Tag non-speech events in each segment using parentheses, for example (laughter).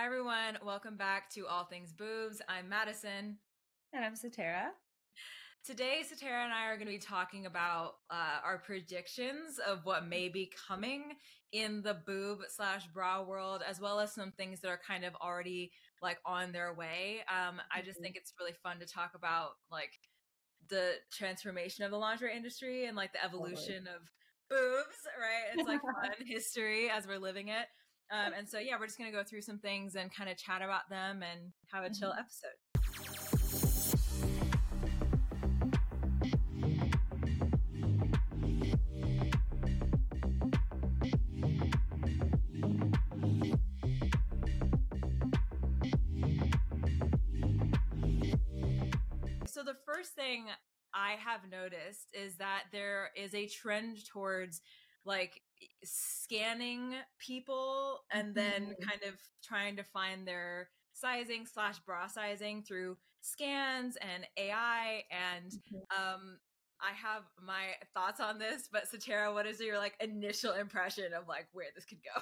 Hi, everyone. Welcome back to All Things Boobs. I'm Madison. And I'm Saterra. Today, Saterra and I are going to be talking about uh, our predictions of what may be coming in the boob slash bra world, as well as some things that are kind of already like on their way. Um, I just mm-hmm. think it's really fun to talk about like the transformation of the lingerie industry and like the evolution totally. of boobs, right? It's like (laughs) fun history as we're living it. Um, and so, yeah, we're just going to go through some things and kind of chat about them and have a chill mm-hmm. episode. So, the first thing I have noticed is that there is a trend towards like scanning people and then mm-hmm. kind of trying to find their sizing slash bra sizing through scans and AI. And mm-hmm. um, I have my thoughts on this, but Saterra, what is your like initial impression of like where this could go?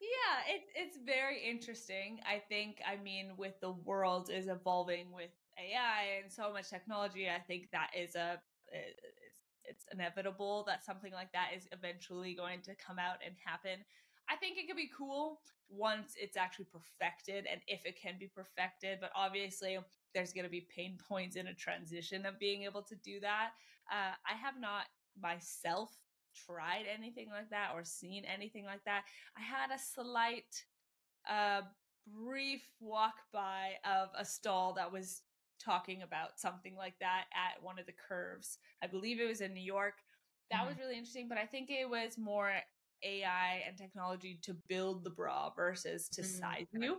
Yeah, it's it's very interesting. I think, I mean, with the world is evolving with AI and so much technology, I think that is a is it's inevitable that something like that is eventually going to come out and happen. I think it could be cool once it's actually perfected and if it can be perfected. But obviously, there's going to be pain (laughs) points in a transition of being able to do that. Uh, I have not myself tried anything like that or seen anything like that. I had a slight, uh, brief walk by of a stall that was talking about something like that at one of the curves. I believe it was in New York. That mm-hmm. was really interesting, but I think it was more AI and technology to build the bra versus to mm-hmm. size you.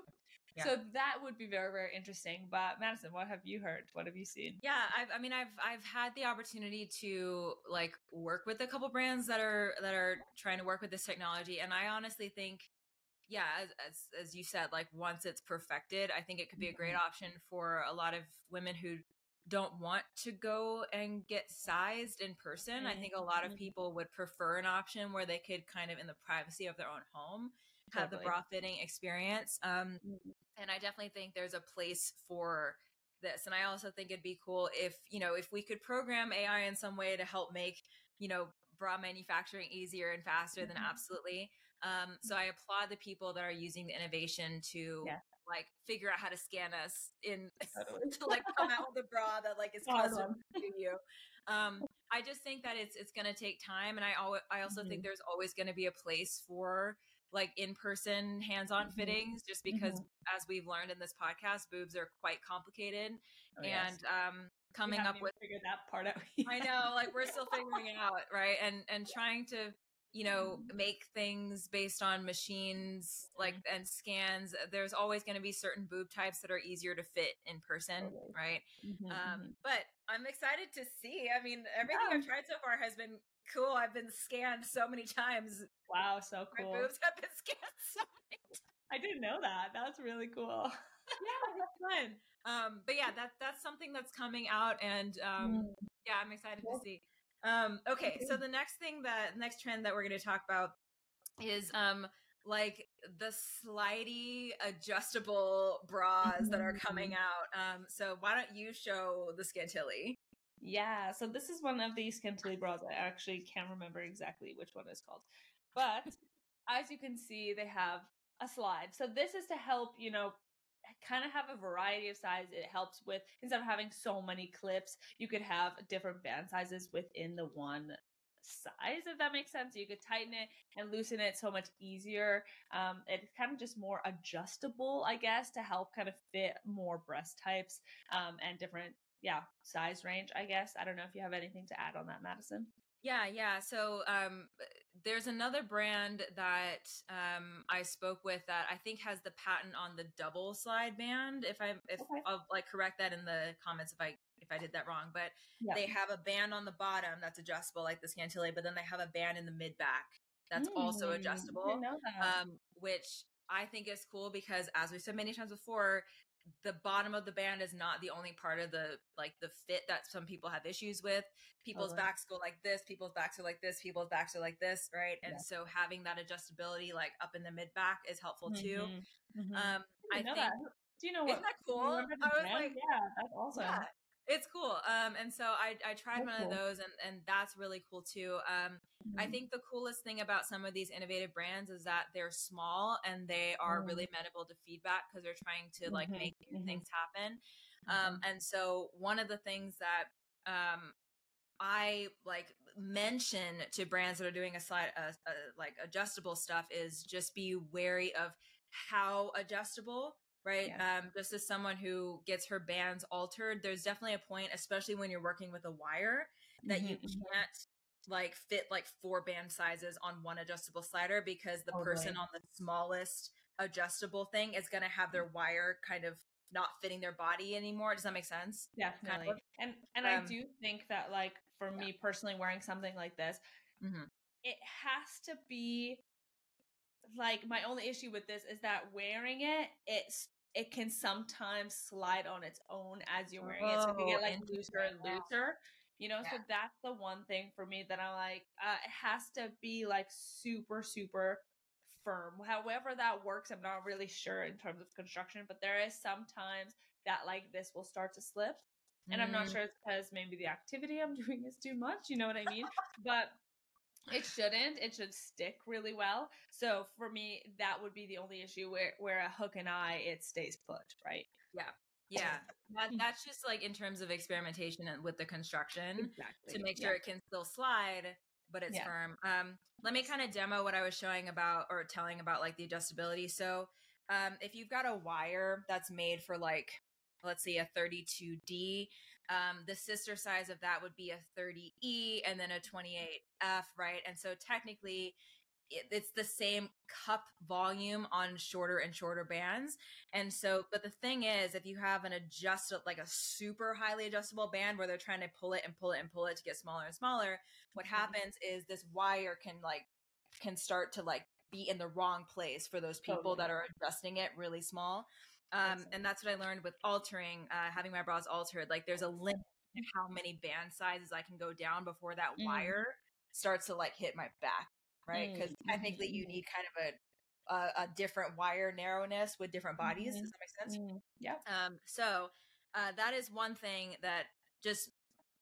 Yeah. So that would be very very interesting. But Madison, what have you heard? What have you seen? Yeah, I've, I mean, I've I've had the opportunity to like work with a couple brands that are that are trying to work with this technology, and I honestly think yeah as, as, as you said like once it's perfected i think it could be a great mm-hmm. option for a lot of women who don't want to go and get sized in person i think a lot of mm-hmm. people would prefer an option where they could kind of in the privacy of their own home have the bra fitting experience um, mm-hmm. and i definitely think there's a place for this and i also think it'd be cool if you know if we could program ai in some way to help make you know bra manufacturing easier and faster mm-hmm. than absolutely. Um, so. I applaud the people that are using the innovation to yeah. like figure out how to scan us in (laughs) to like come out with a bra that like is custom to you. Um, I just think that it's it's going to take time, and I al- I also mm-hmm. think there's always going to be a place for like in-person hands-on mm-hmm. fittings just because mm-hmm. as we've learned in this podcast boobs are quite complicated oh, and yes. um coming up with figure that part out. (laughs) I know, like we're still figuring it out, right? And and trying to you know mm-hmm. make things based on machines like mm-hmm. and scans there's always going to be certain boob types that are easier to fit in person right mm-hmm, um mm-hmm. but i'm excited to see i mean everything i've tried so far has been cool i've been scanned so many times wow so cool my boobs have been (laughs) scanned so many times. (laughs) i didn't know that that's really cool yeah, it's fun. Um, but yeah, that that's something that's coming out, and um, mm. yeah, I'm excited to see. Um, okay, so the next thing that next trend that we're going to talk about is um like the slidey adjustable bras that are coming mm-hmm. out. Um, so why don't you show the Scantilly? Yeah, so this is one of these Scantilly bras. I actually can't remember exactly which one is called, but (laughs) as you can see, they have a slide. So this is to help you know kind of have a variety of size. It helps with instead of having so many clips, you could have different band sizes within the one size, if that makes sense. You could tighten it and loosen it so much easier. Um, it's kind of just more adjustable, I guess, to help kind of fit more breast types um, and different, yeah, size range, I guess. I don't know if you have anything to add on that, Madison. Yeah, yeah. So um, there's another brand that um, I spoke with that I think has the patent on the double slide band. If I if okay. I'll like correct that in the comments if I if I did that wrong, but they have a band on the bottom that's adjustable like the Scantilly, but then they have a band in the mid back that's mm, also adjustable, um, which I think is cool because as we said many times before, the bottom of the band is not the only part of the like the fit that some people have issues with people's totally. backs go like this people's backs are like this people's backs are like this right and yeah. so having that adjustability like up in the mid back is helpful too mm-hmm. Mm-hmm. um I know think that. Do you know what? isn't that cool? I was like, yeah, that's awesome. yeah, it's cool. Um, and so I I tried That's one of those, and and that's really cool too. Um, I Mhm. think the coolest thing about some of these innovative brands is that they're small and they are Mm. really amenable to feedback because they're trying to like Mhm, make new mhm. things happen. Um, and so one of the things that um, I like mention to brands that are doing a slide, uh, uh, like adjustable stuff is just be wary of how adjustable, right? Yeah. Um, just as someone who gets her bands altered, there's definitely a point, especially when you're working with a wire, that you Mhm, mhm. can't like fit like four band sizes on one adjustable slider because the person Totally. on the smallest adjustable thing is going to have their wire kind of not fitting their body anymore. Does that make sense? Definitely. of. And and Um, I do think that like for yeah. me personally wearing something like this, Mhm. it has to be like my only issue with this is that wearing it, it's it can sometimes slide on its own as you're wearing it. So it can Oh, get like looser and looser. You know, so that's the one thing for me that I'm like, uh, it has to be like super, super firm. However that works, I'm not really sure in terms of construction, but there is sometimes that like this will start to slip. And I'm not Mm. sure it's because maybe the activity I'm (laughs) doing is too much. You know what I mean? but it shouldn't. It should stick really well. So for me, that would be the only issue where where a hook and eye it stays put, right? Yeah, Yeah. that, (laughs) that's just like in terms of experimentation and with the construction Exactly. to make Yeah. sure it can still slide, but it's Yeah. firm. Um, let me kind of demo what I was showing about or telling about like the adjustability. So, um, if you've got a wire that's made for like, let's say a 32D, um, the sister size of that would be a 30E and then a 28F, right? And so technically, it, it's the same cup volume on shorter and shorter bands. And so, but the thing is, if you have an adjust like a super highly adjustable band where they're trying to pull it and pull it and pull it to get smaller and smaller, what Mhm. happens is this wire can like can start to like be in the wrong place for those people Totally. that are adjusting it really small. Um, and that's what I learned with altering, uh, having my bras altered. Like, there's a limit to how many band sizes I can go down before that Mm. wire starts to like hit my back, right? Because Mm, technically, you mhm, need kind of a a, a different wire narrowness with different bodies. Mhm. Does that make sense? Mm, yeah. Um, so uh, that is one thing that just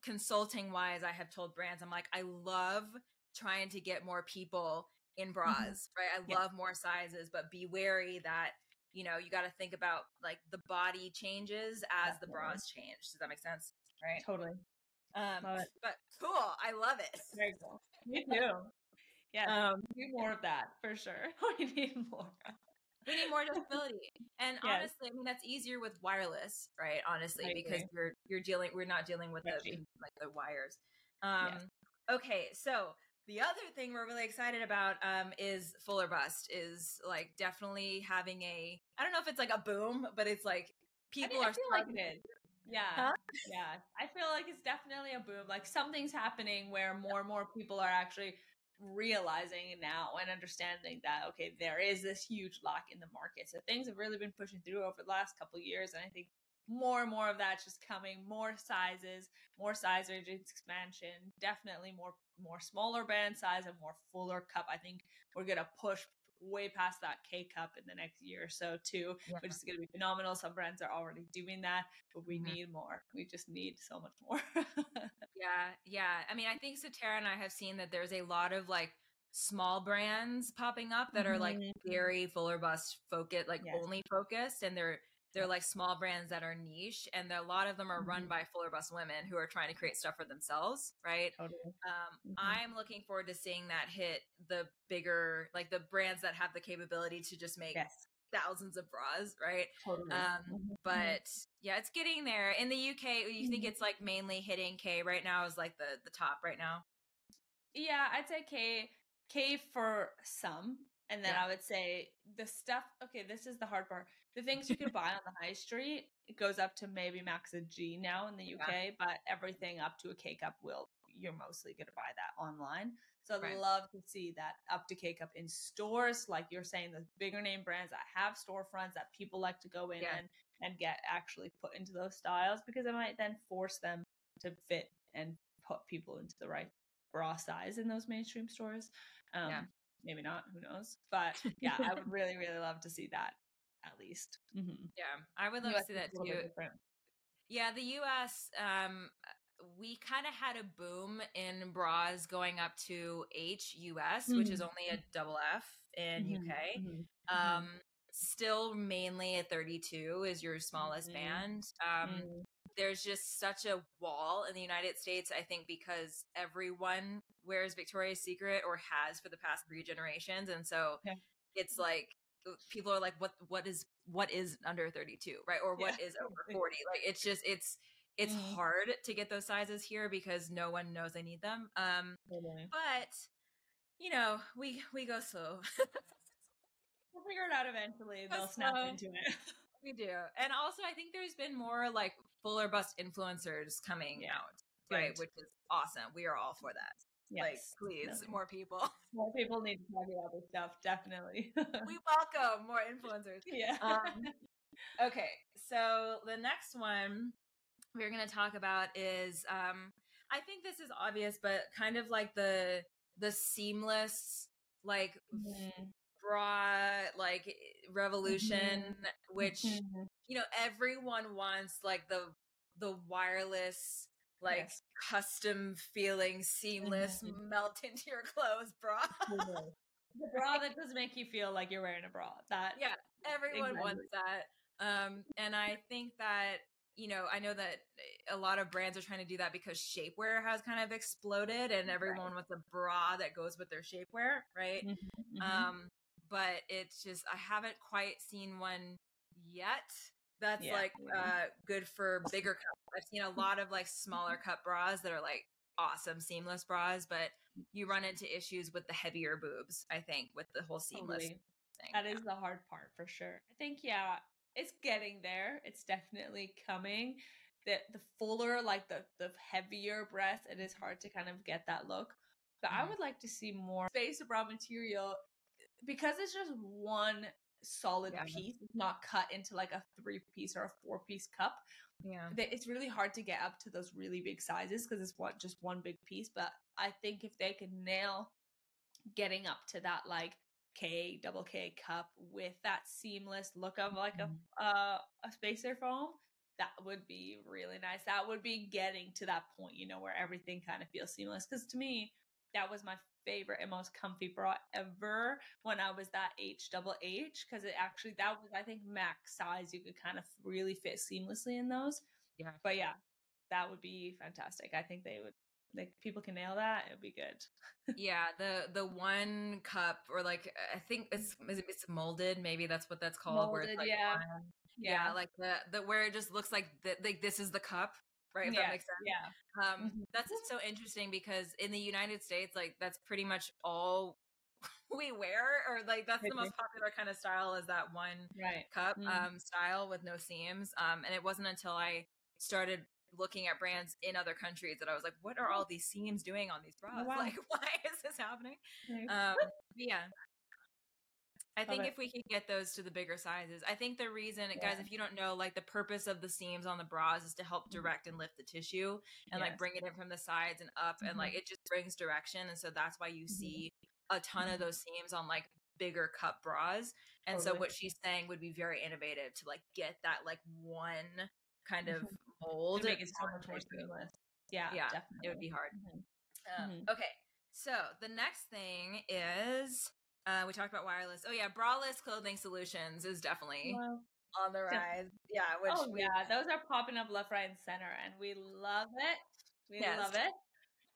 consulting wise, I have told brands, I'm like, I love trying to get more people in bras, right? I Yeah. love more sizes, but be wary that, you know, you got to think about like the body changes as the bras change. Does that make sense? Right. Totally. Um, but cool. I love it. Very cool. Me too. Yeah. Um, we need more of that for sure. (laughs) we need more. we need more adjustability. And Yes. honestly, I mean that's easier with wireless, right? Honestly, I because agree. you're you're dealing we're not dealing with the like the wires. Um okay, so the other thing we're really excited about um is Fuller Bust is like definitely having a I don't know if it's like a boom, but it's like people I mean, are like it is. Yeah. Huh? Yeah. I feel like it's definitely a boom. Like something's happening where more and more people are actually realizing now and understanding that okay, there is this huge lack in the market. So things have really been pushing through over the last couple of years, and I think more and more of that's just coming. More sizes, more size range expansion. Definitely more more smaller band size and more fuller cup. I think we're gonna push way past that K cup in the next year or so too, Yeah. which is gonna be phenomenal. Some brands are already doing that, but we Mhm. need more. We just need so much more. (laughs) Yeah, yeah. I mean, I think Saterra and I have seen that there's a lot of like small brands popping up that are like Mhm. very fuller bust focused, like Yes. only focused, and they're they're like small brands that are niche, and a lot of them are run Mhm. by fuller bust women who are trying to create stuff for themselves, right? totally. Um, Mhm. I'm looking forward to seeing that hit the bigger, like the brands that have the capability to just make Yes. thousands of bras, right? Totally. Um, Mhm. but yeah, it's getting there. In the UK, you think Mhm. it's like mainly hitting K right now is like the the top right now. Yeah, I'd say K K for some. And then Yeah. I would say the stuff okay, this is the hard part. The things you can buy on the high street, it goes up to maybe max a G now in the UK, but everything up to a K cup will you're mostly gonna buy that online. So I'd Right. love to see that up to K cup in stores, like you're saying, the bigger name brands that have storefronts that people like to go in Yeah. and, and get actually put into those styles because it might then force them to fit and put people into the right bra size in those mainstream stores. Um, Yeah. Maybe not, who knows? But yeah, I would (laughs) really, really love to see that. At least. Mm-hmm. Yeah, I would love US to see that too. Yeah, the US, um, we kind of had a boom in bras going up to HUS, mm-hmm. which is mm-hmm. only a double F in mm-hmm. UK. Mm-hmm. Um, still mainly a 32 is your smallest mm-hmm. band. Um, mm-hmm. there's just such a wall in the United States, I think, because everyone wears Victoria's Secret or has for the past three generations. And so yeah. it's like people are like, what, what is, what is under 32, right? Or what yeah. is (laughs) over 40? Like, it's just, it's, it's mm. hard to get those sizes here because no one knows they need them. Um, but you know, we we go slow. (laughs) we'll figure it out eventually. They'll snap into it. (laughs) we do, and also I think there's been more like fuller bust influencers coming yeah. out, right? Which is awesome. We are all for that. Yes, like, please, no. more people. (laughs) More people need to talk about this stuff. Definitely. we (laughs) welcome more influencers. Yeah. Um, (laughs) okay, so the next one we're going to talk about is um I think this is obvious but kind of like the the seamless like mm-hmm. bra like revolution mm-hmm. which mm-hmm. you know everyone wants like the the wireless like yes. custom feeling seamless mm-hmm. melt into your clothes bra (laughs) the bra that does make you feel like you're wearing a bra that yeah everyone exactly. wants that um and i think that you know, I know that a lot of brands are trying to do that because shapewear has kind of exploded and everyone right. wants a bra that goes with their shapewear, right? Mm-hmm, mm-hmm. Um, but it's just, I haven't quite seen one yet that's yeah, like uh good for bigger cups. I've seen a lot of like smaller cup bras that are like awesome seamless bras, but you run into issues with the heavier boobs, I think, with the whole seamless totally. thing. That yeah. is the hard part for sure. I think yeah, it's getting there. It's definitely coming. The the fuller, like the the heavier breast, it is hard to kind of get that look. But mm. I mm-hmm. would like to see more space of bra material because it's just one solid yeah. piece. It's not cut into like a three piece or a four piece cup. Yeah, it's really hard to get up to those really big sizes because it's one just one big piece. But I think if they can nail getting up to that like K double K cup with that seamless look of like a mm-hmm. uh, a spacer foam, that would be really nice. That would be getting to that point, you know, where everything kind of feels seamless. Because to me, that was my favorite and most comfy bra ever when I was that H double H. Because it actually that was I think max size. You could kind of really fit seamlessly in those. Yeah. But yeah, that would be fantastic. I think they would like people can nail that, it'd be good. yeah, the the one cup or like I think mm. it's it's molded. Maybe that's what that's called. Molded, where it's like yeah. yeah, yeah, like the the where it just looks like the, like this is the cup. Right, if yeah, that makes sense. Yeah. Um, mm-hmm. that's so interesting because in the United States, like that's pretty much all (laughs) we wear, or like that's the most popular kind of style is that one right. cup mm-hmm. um, style with no seams. Um, and it wasn't until I started looking at brands in other countries that I was like, what are all these seams doing on these bras? (laughs) Wow. Like, why is this happening? Um, yeah. I think if we can get those to the bigger sizes, I think the reason, yeah. guys, if you don't know, like the purpose of the seams on the bras is to help mm-hmm. direct and lift the tissue and yes. like bring it in from the sides and up, mm-hmm. and like it just brings direction. And so that's why you mm-hmm. see a ton of mm-hmm. those seams on like bigger cup bras. And totally. so what she's saying would be very innovative to like get that like one kind of mm-hmm mold. To make it so much more seamless. Yeah, yeah, definitely. it would be hard. Mm-hmm. Um. Okay, so the next thing is uh, we talked about wireless. Oh yeah, braless clothing solutions is definitely on the rise. Yeah, which oh, we, yeah, those are popping up left, right, and center, and we love it. We yes. love it.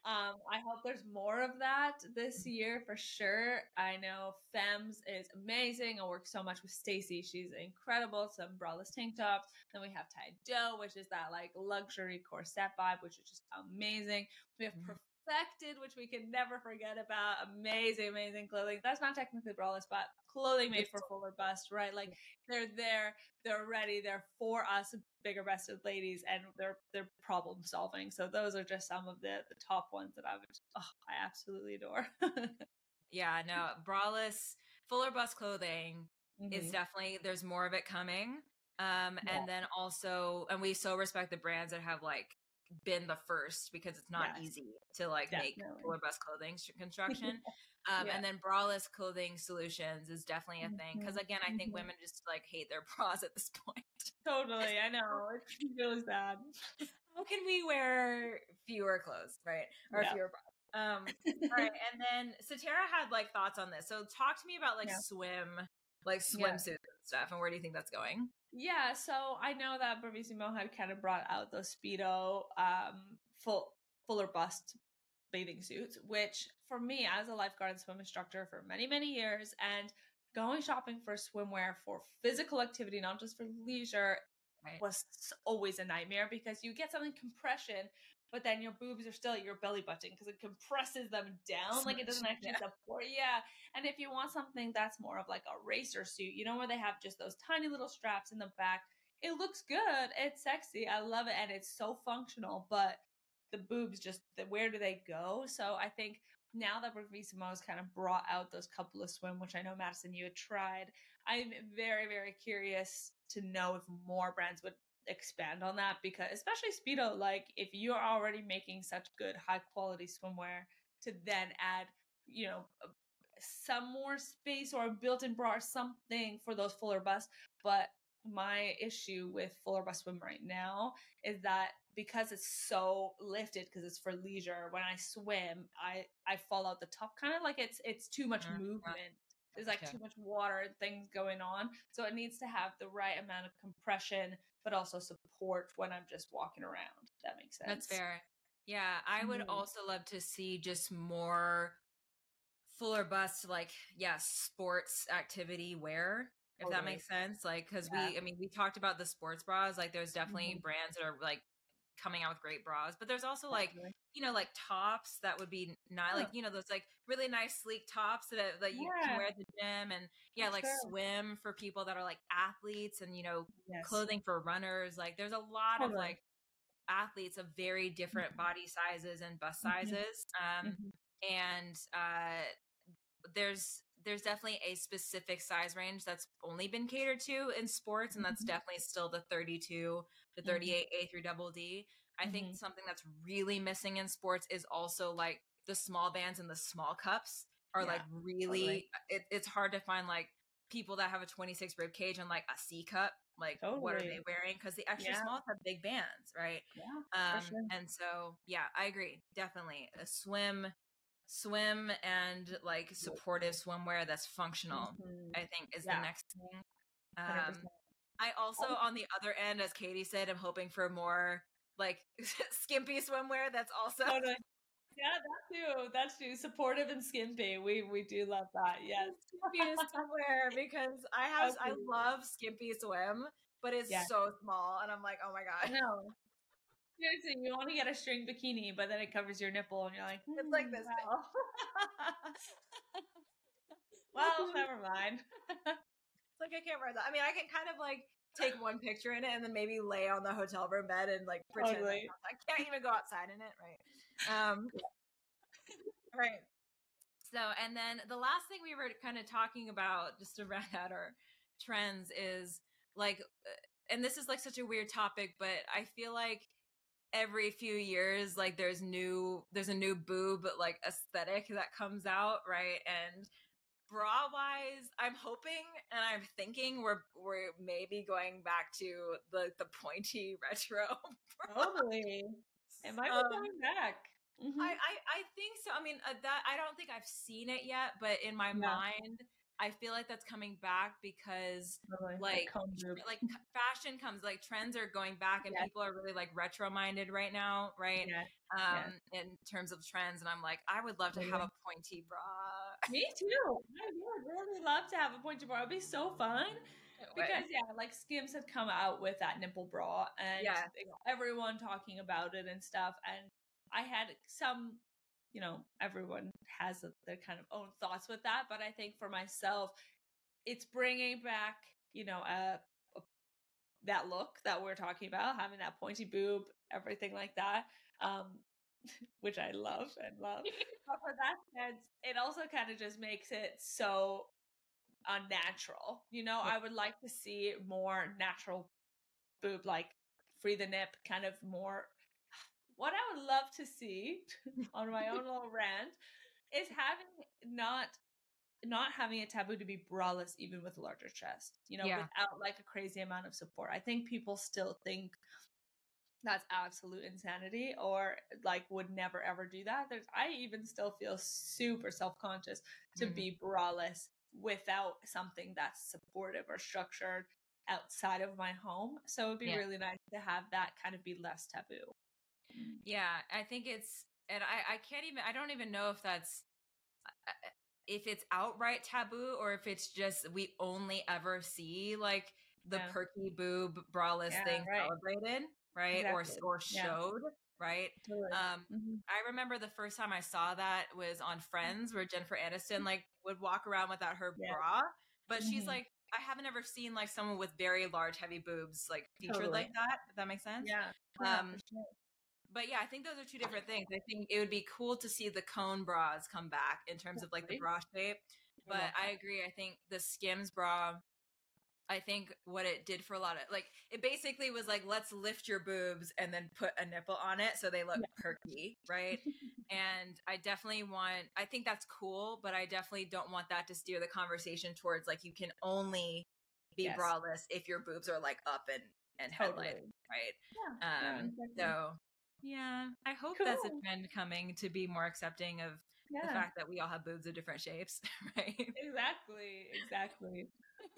Um, I hope there's more of that this year for sure. I know Femmes is amazing. I work so much with Stacy. She's incredible. Some braless tank tops. Then we have Tydo, which is that like luxury corset vibe, which is just amazing. We have mm-hmm which we can never forget about. Amazing, amazing clothing. That's not technically braless, but clothing made for fuller bust, right? Like they're there, they're ready, they're for us bigger breasted ladies, and they're they're problem solving. So those are just some of the the top ones that I would oh, I absolutely adore. (laughs) yeah, no, braless, fuller bust clothing mm-hmm. is definitely there's more of it coming. Um, yeah. and then also, and we so respect the brands that have like been the first because it's not Yes. easy to like make Definitely. fuller bust clothing construction. (laughs) um, Yeah. And then braless clothing solutions is definitely a thing because Mhm, again, I think mhm. women just like hate their (laughs) bras at this point. Totally, I know. (laughs) It's really sad. How can we wear fewer clothes, right? Or Yeah. fewer bras? Um, all right, and then Saterra had like thoughts on this. So talk to me about like Yeah. swim, like swimsuits and stuff, and where do you think that's going? Yeah, so I know that Bravissimo had kind of brought out those speedo, um, full fuller bust bathing suits, which for me as a lifeguard and swim instructor for many many years, and going shopping for swimwear for physical activity, not just for leisure, Right. was always a nightmare because you get something compression, but then your boobs are still at your belly button because it compresses them down, like it doesn't actually yeah. support. Yeah, and if you want something that's more of like a racer suit, you know, where they have just those tiny little straps in the back, it looks good. It's sexy. I love it. And it's so functional, but the boobs just, the- where do they go? So I think now that Bravissimo has kind of brought out those couple of swim, which I know Madison, you had tried, I'm very, very curious to know if more brands would expand on that because especially Speedo, like if you're already making such good high quality swimwear to then add, you know, some more space or a built-in bra or something for those fuller busts. But my issue with fuller bust swim right now is that because it's so lifted because it's for leisure when i swim i i fall out the top kind of like it's it's too much Mhm, movement there's like Gotcha. too much water and things going on so it needs to have the right amount of compression but also support when i'm just walking around if that makes sense That's fair. Yeah, I would Mhm. also love to see just more fuller bust, like yeah, sports activity wear. If that makes sense, like because Yeah. we, I mean, we talked about the sports bras. Like, there's definitely Mhm. brands that are like coming out with great bras, but there's also like Definitely. you know like tops that would be not like you know those like really nice sleek tops that that you Yeah. can wear at the gym and yeah For like sure. swim for people that are like athletes and you know yes. clothing for runners like there's a lot of like athletes of very different Mhm. body sizes and bust Mhm. sizes um Mhm. and uh there's there's definitely a specific size range that's only been catered to in sports and that's Mhm. definitely still the 32 the Mhm. 38 a through double d i think Mhm. something that's really missing in sports is also like the small bands and the small cups are like Yeah, really it, it's hard to find like people that have a 26 rib cage and like a c cup like what are they wearing because the extra Yeah. smalls have big bands right yeah um sure. and so yeah i agree definitely a swim swim and like supportive swimwear that's functional Mhm. i think is Yeah. the next thing um i also on the other end as katie said i'm hoping for more like (laughs) skimpy swimwear that's also Totally. Yeah, that too. That's too supportive and skimpy. We we do love that. Yes. skimpy swimwear (laughs) because i have i love skimpy swim but it's Yeah. so small and i'm like oh my god No. Seriously, you want to get a string bikini, but then it covers your nipple, and you're like, It's like "Hmm, this big." well." (laughs) (laughs) never mind. (laughs) It's like I can't wear that. I mean, I can kind of like take one picture in it and then maybe lay on the hotel room bed and like pretend Totally. I can't even go outside in it, right? Um, right. So, and then the last thing we were kind of talking about, just to round out our trends, is like, uh, and this is like such a weird topic, but I feel like every few years, like there's new, there's a new boob like aesthetic that comes out, right? And bra wise, I'm hoping and I'm thinking we're we're maybe going back to the the pointy (laughs) retro. probably. It might be Um, coming back. Mhm. I, I I think so. I mean, uh, that I don't think I've seen it yet, but in my Yeah. mind, I feel like that's coming back because Totally. like, like fashion comes like trends are going back and Yes. people are really like retro minded right now, right? Yeah. Um in terms of trends and I'm like I would love to have a pointy bra. Me too. I would really love to have a pointy bra. It'd be so fun. Because yeah, like Skims had come out with that nipple bra, and Yes. everyone talking about it and stuff. And I had some, you know, everyone has a, their kind of own thoughts with that, but I think for myself, it's bringing back, you know, a, a that look that we're talking about, having that pointy boob, everything like that. Um, (laughs) which I love and love. (laughs) but for that sense, it also kind of just makes it so unnatural. You know, Yeah. I would like to see more natural boob, like free the nip, kind of more. What I would love to see (laughs) on my own little (laughs) rant is having not not having a taboo to be braless even with a larger chest you know Yeah. without like a crazy amount of support i think people still think that's absolute insanity or like would never ever do that there's i even still feel super self-conscious to Mhm. be braless without something that's supportive or structured outside of my home so it'd be Yeah. really nice to have that kind of be less taboo Yeah, I think it's, and I, I can't even, I don't even know if that's, uh, if it's outright taboo or if it's just we only ever see like the Yeah. perky boob braless Yeah, thing right. celebrated, right? Or Exactly. or Yeah. showed, right? Totally. Um, Mhm. I remember the first time I saw that was on Friends, where Jennifer Aniston like would walk around without her Yeah. bra, but she's Mhm. like, I haven't ever seen like someone with very large, heavy boobs like featured Totally. like that. If that makes sense. yeah, yeah, Um, for sure. But yeah, I think those are two different things. I think it would be cool to see the cone bras come back in terms of like the bra shape. But I agree. I think the Skims bra, I think what it did for a lot of like it basically was like let's lift your boobs and then put a nipple on it so they look Yeah. perky, right? (laughs) and I definitely want I think that's cool, but I definitely don't want that to steer the conversation towards like you can only be Yes. braless if your boobs are like up and and headlight, Totally. right? Yeah, yeah, Um, exactly. so yeah, I hope that's a Cool. trend coming to be more accepting of the fact that we all have boobs of different shapes, (laughs) right? exactly, exactly.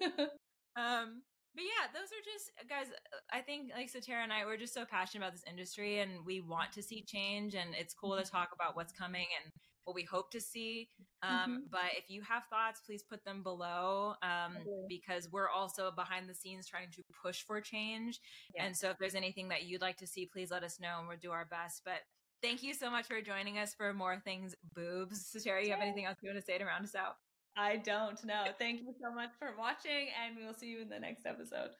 (laughs) (laughs) Um, but yeah, those are just guys. uh, I think like Saterra and I, we're just so passionate about this industry, and we want to see change. And it's cool Mm-hmm. to talk about what's coming and what we hope to see. Um, Mhm. But if you have thoughts, please put them below, um, because we're also behind the scenes trying to push for change. Yeah. And so, if there's anything that you'd like to see, please let us know, and we'll do our best. But thank you so much for joining us for more things boobs. Saterra, you have anything else you want to say to round us out? I don't know. Thank you so much for watching, and we'll see you in the next episode.